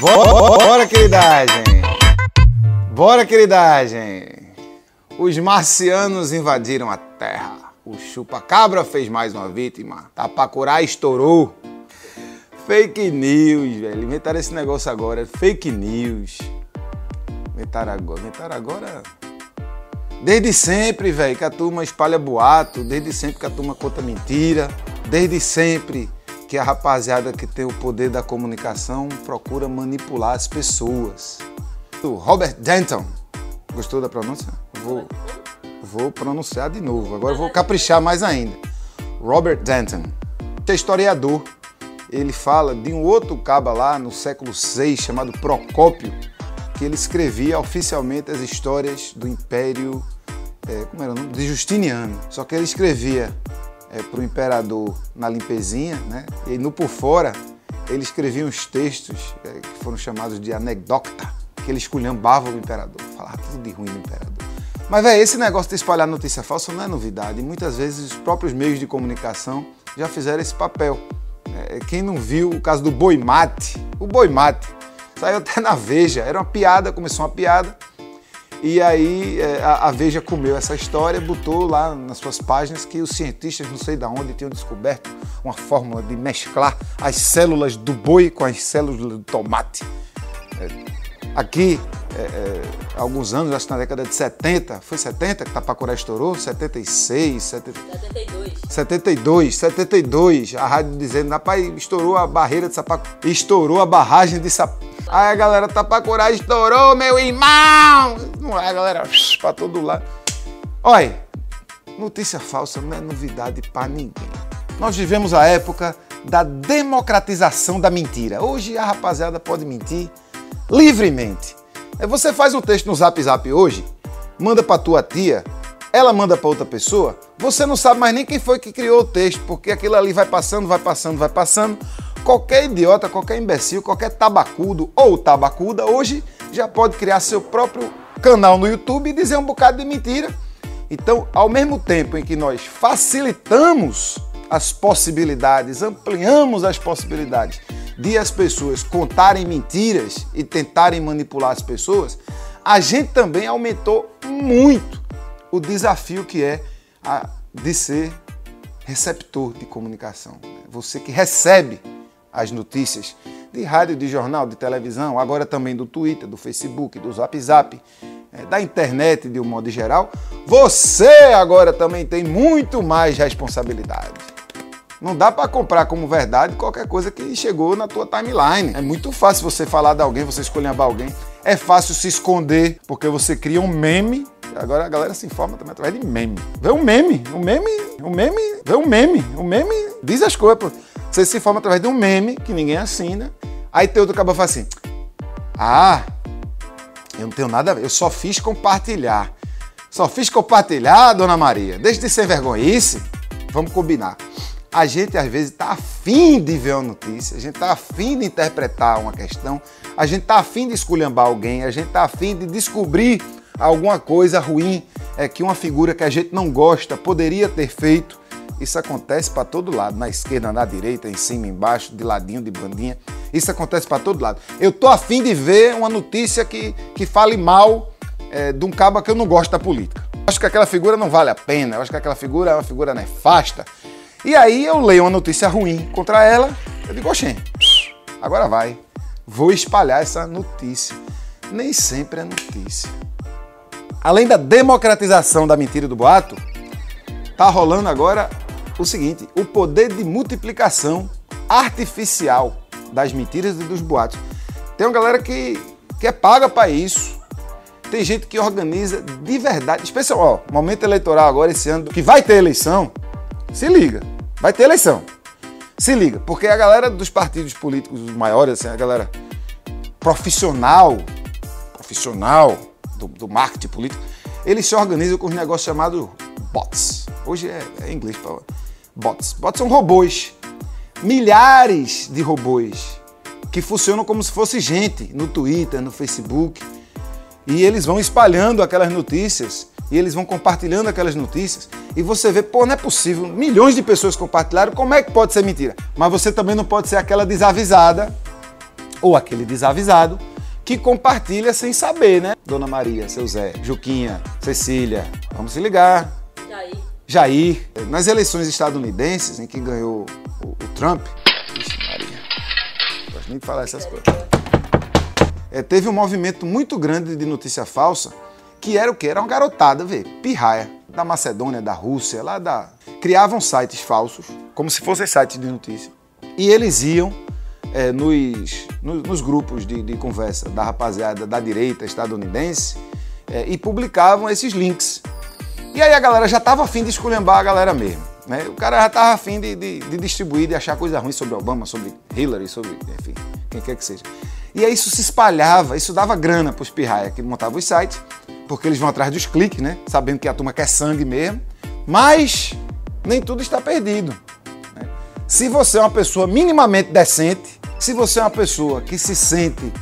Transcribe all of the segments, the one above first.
Bora, queridagem! Bora, queridagem! Os marcianos invadiram a Terra. O chupa-cabra fez mais uma vítima. Tapacurá estourou. Fake news, velho. Inventaram esse negócio agora. Fake news. Inventaram agora. Inventaram agora. Desde sempre, velho, que a turma espalha boato. Desde sempre que a turma conta mentira. Desde sempre que a rapaziada que tem o poder da comunicação procura manipular as pessoas. O Robert Denton. Gostou da pronúncia? Vou, vou pronunciar de novo. Agora vou caprichar mais ainda. Robert Denton. É historiador ele fala de um outro caba lá no século VI chamado Procópio, que ele escrevia oficialmente as histórias do Império é, como era o nome? de Justiniano. Só que ele escrevia é, para o imperador na limpezinha, né? e no por fora ele escrevia uns textos é, que foram chamados de anedocta, que ele esculhambava o imperador, falava tudo de ruim do imperador. Mas, velho, esse negócio de espalhar notícia falsa não é novidade. Muitas vezes os próprios meios de comunicação já fizeram esse papel. É, quem não viu o caso do boi mate, o boi mate, saiu até na Veja, era uma piada, começou uma piada, e aí é, a, Veja comeu essa história, botou lá nas suas páginas que os cientistas, não sei de onde, tinham descoberto uma fórmula de mesclar as células do boi com as células do tomate. É, aqui, é, é, há alguns anos, acho que na década de 70, foi 70 que Tapacurá estourou? 76, 70... 72. 72, 72, a rádio dizendo, rapaz, estourou a barreira de Sapacurá, estourou a barragem de Sapacurá. Aí a galera Tapacurá estourou, meu irmão! Não é, galera, pra todo lado. Olha, notícia falsa não é novidade para ninguém. Nós vivemos a época da democratização da mentira. Hoje a rapaziada pode mentir livremente. É, você faz um texto no Zap Zap hoje, manda para tua tia, ela manda para outra pessoa, você não sabe mais nem quem foi que criou o texto, porque aquilo ali vai passando, vai passando, vai passando. Qualquer idiota, qualquer imbecil, qualquer tabacudo ou tabacuda hoje já pode criar seu próprio canal no YouTube e dizer um bocado de mentira. Então, ao mesmo tempo em que nós facilitamos as possibilidades, ampliamos as possibilidades de as pessoas contarem mentiras e tentarem manipular as pessoas, a gente também aumentou muito o desafio que é a, de ser receptor de comunicação. Você que recebe as notícias de rádio, de jornal, de televisão, agora também do Twitter, do Facebook, do Zap Zap, é, da internet de um modo geral, você agora também tem muito mais responsabilidade. Não dá para comprar como verdade qualquer coisa que chegou na tua timeline. É muito fácil você falar de alguém, você escolher alguém. É fácil se esconder porque você cria um meme. Agora a galera se informa também através de meme. Vê um meme, um meme, um meme, vê um meme, um meme diz as coisas. Você se informa através de um meme que ninguém assina. Aí tem outro fala assim: Ah, eu não tenho nada a ver, eu só fiz compartilhar. Só fiz compartilhar, dona Maria. Deixa de ser vergonhice. Vamos combinar a gente às vezes está afim de ver uma notícia, a gente está afim de interpretar uma questão, a gente está afim de esculhambar alguém, a gente está afim de descobrir alguma coisa ruim é, que uma figura que a gente não gosta poderia ter feito. Isso acontece para todo lado, na esquerda, na direita, em cima, embaixo, de ladinho, de bandinha. Isso acontece para todo lado. Eu tô afim de ver uma notícia que, que fale mal é, de um cabo que eu não gosto da política. Acho que aquela figura não vale a pena, acho que aquela figura é uma figura nefasta. E aí eu leio uma notícia ruim contra ela, eu digo, oxê, agora vai. Vou espalhar essa notícia. Nem sempre é notícia. Além da democratização da mentira do boato, tá rolando agora o seguinte: o poder de multiplicação artificial das mentiras e dos boatos. Tem uma galera que, que é paga para isso. Tem gente que organiza de verdade, especial, ó, momento eleitoral agora esse ano, que vai ter eleição. Se liga. Vai ter eleição. Se liga, porque a galera dos partidos políticos maiores, assim, a galera profissional, profissional do, do marketing político, eles se organizam com um negócio chamado bots. Hoje é, é inglês bots. Bots são robôs. Milhares de robôs que funcionam como se fosse gente no Twitter, no Facebook. E eles vão espalhando aquelas notícias e eles vão compartilhando aquelas notícias e você vê, pô, não é possível, milhões de pessoas compartilharam, como é que pode ser mentira? Mas você também não pode ser aquela desavisada ou aquele desavisado que compartilha sem saber, né? Dona Maria, seu Zé, Juquinha, Cecília, vamos se ligar. Jair. Nas eleições estadunidenses, em que ganhou o, o Trump, Ixi, Maria, não gosto nem de falar essas coisas. É, teve um movimento muito grande de notícia falsa, que era o que? Era uma garotada, vê, pirraia, da Macedônia, da Rússia, lá da. Criavam sites falsos, como se fossem sites de notícia. E eles iam é, nos, nos, nos, grupos de, de, conversa da rapaziada da direita estadunidense é, e publicavam esses links. E aí a galera já estava afim de esculhambar a galera mesmo. Né? O cara já estava afim de, de, de, distribuir, de achar coisa ruim sobre Obama, sobre Hillary, sobre, enfim, quem quer que seja. E aí isso se espalhava, isso dava grana para os pirraia que montavam os sites, porque eles vão atrás dos cliques, né? Sabendo que a turma quer sangue mesmo. Mas nem tudo está perdido. Né? Se você é uma pessoa minimamente decente, se você é uma pessoa que se sente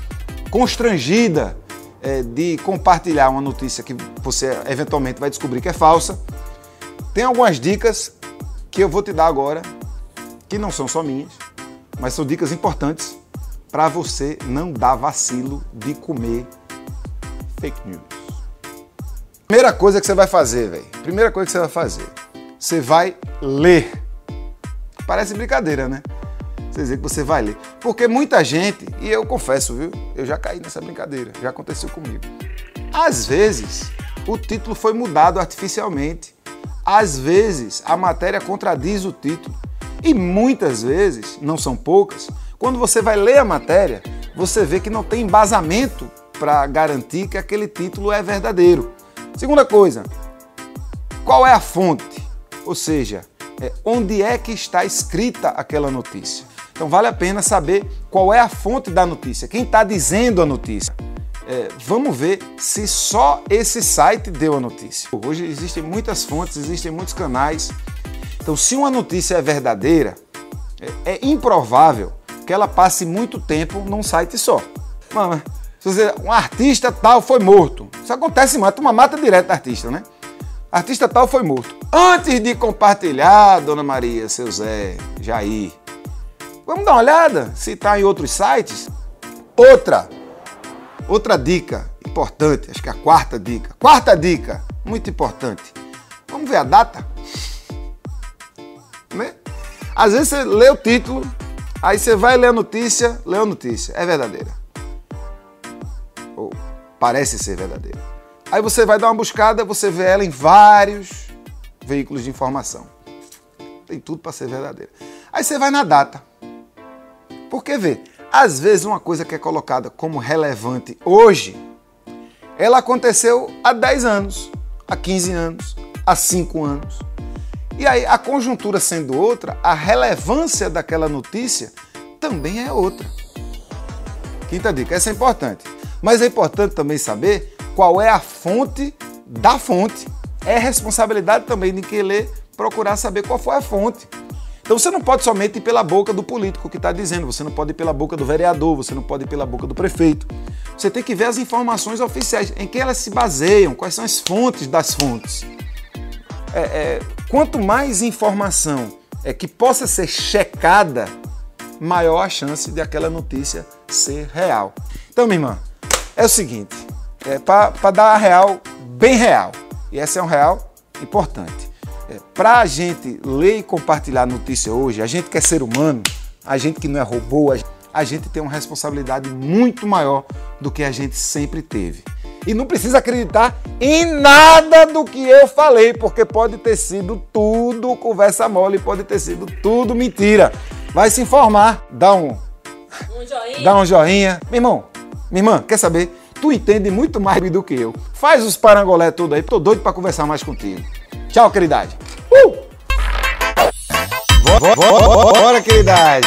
constrangida é, de compartilhar uma notícia que você eventualmente vai descobrir que é falsa, tem algumas dicas que eu vou te dar agora, que não são só minhas, mas são dicas importantes para você não dar vacilo de comer fake news. Primeira coisa que você vai fazer, velho. Primeira coisa que você vai fazer. Você vai ler. Parece brincadeira, né? Você dizer que você vai ler. Porque muita gente, e eu confesso, viu? Eu já caí nessa brincadeira, já aconteceu comigo. Às vezes, o título foi mudado artificialmente. Às vezes, a matéria contradiz o título. E muitas vezes, não são poucas, quando você vai ler a matéria, você vê que não tem embasamento para garantir que aquele título é verdadeiro. Segunda coisa, qual é a fonte? Ou seja, é, onde é que está escrita aquela notícia? Então vale a pena saber qual é a fonte da notícia, quem está dizendo a notícia. É, vamos ver se só esse site deu a notícia. Hoje existem muitas fontes, existem muitos canais. Então, se uma notícia é verdadeira, é, é improvável que ela passe muito tempo num site só. Mano, se você, um artista tal foi morto. Isso acontece muito, uma mata direta artista, né? Artista tal foi morto. Antes de compartilhar, Dona Maria, seu Zé, Jair, Vamos dar uma olhada se está em outros sites. Outra, outra dica importante, acho que é a quarta dica. Quarta dica, muito importante. Vamos ver a data? Né? Às vezes você lê o título, aí você vai ler a notícia, lê a notícia, é verdadeira. Ou parece ser verdadeira. Aí você vai dar uma buscada, você vê ela em vários veículos de informação. Tem tudo para ser verdadeira. Aí você vai na data. Porque vê, às vezes uma coisa que é colocada como relevante hoje, ela aconteceu há 10 anos, há 15 anos, há 5 anos. E aí, a conjuntura sendo outra, a relevância daquela notícia também é outra. Quinta dica, essa é importante. Mas é importante também saber qual é a fonte da fonte. É responsabilidade também de quem lê procurar saber qual foi a fonte. Então você não pode somente ir pela boca do político que está dizendo, você não pode ir pela boca do vereador, você não pode ir pela boca do prefeito. Você tem que ver as informações oficiais, em que elas se baseiam, quais são as fontes das fontes. É, é, quanto mais informação é que possa ser checada, maior a chance de aquela notícia ser real. Então, minha irmã, é o seguinte, é para dar a real bem real. E essa é um real importante. Para a gente ler e compartilhar notícia hoje, a gente que é ser humano, a gente que não é robô, a gente tem uma responsabilidade muito maior do que a gente sempre teve. E não precisa acreditar em nada do que eu falei, porque pode ter sido tudo conversa mole, pode ter sido tudo mentira. Vai se informar, dá um, um joinha. Dá um joinha. Meu irmão, minha irmã, quer saber? Tu entende muito mais do que eu. Faz os parangolé tudo aí, tô doido para conversar mais contigo. Tchau, queridade. Uh! Bora, queridade.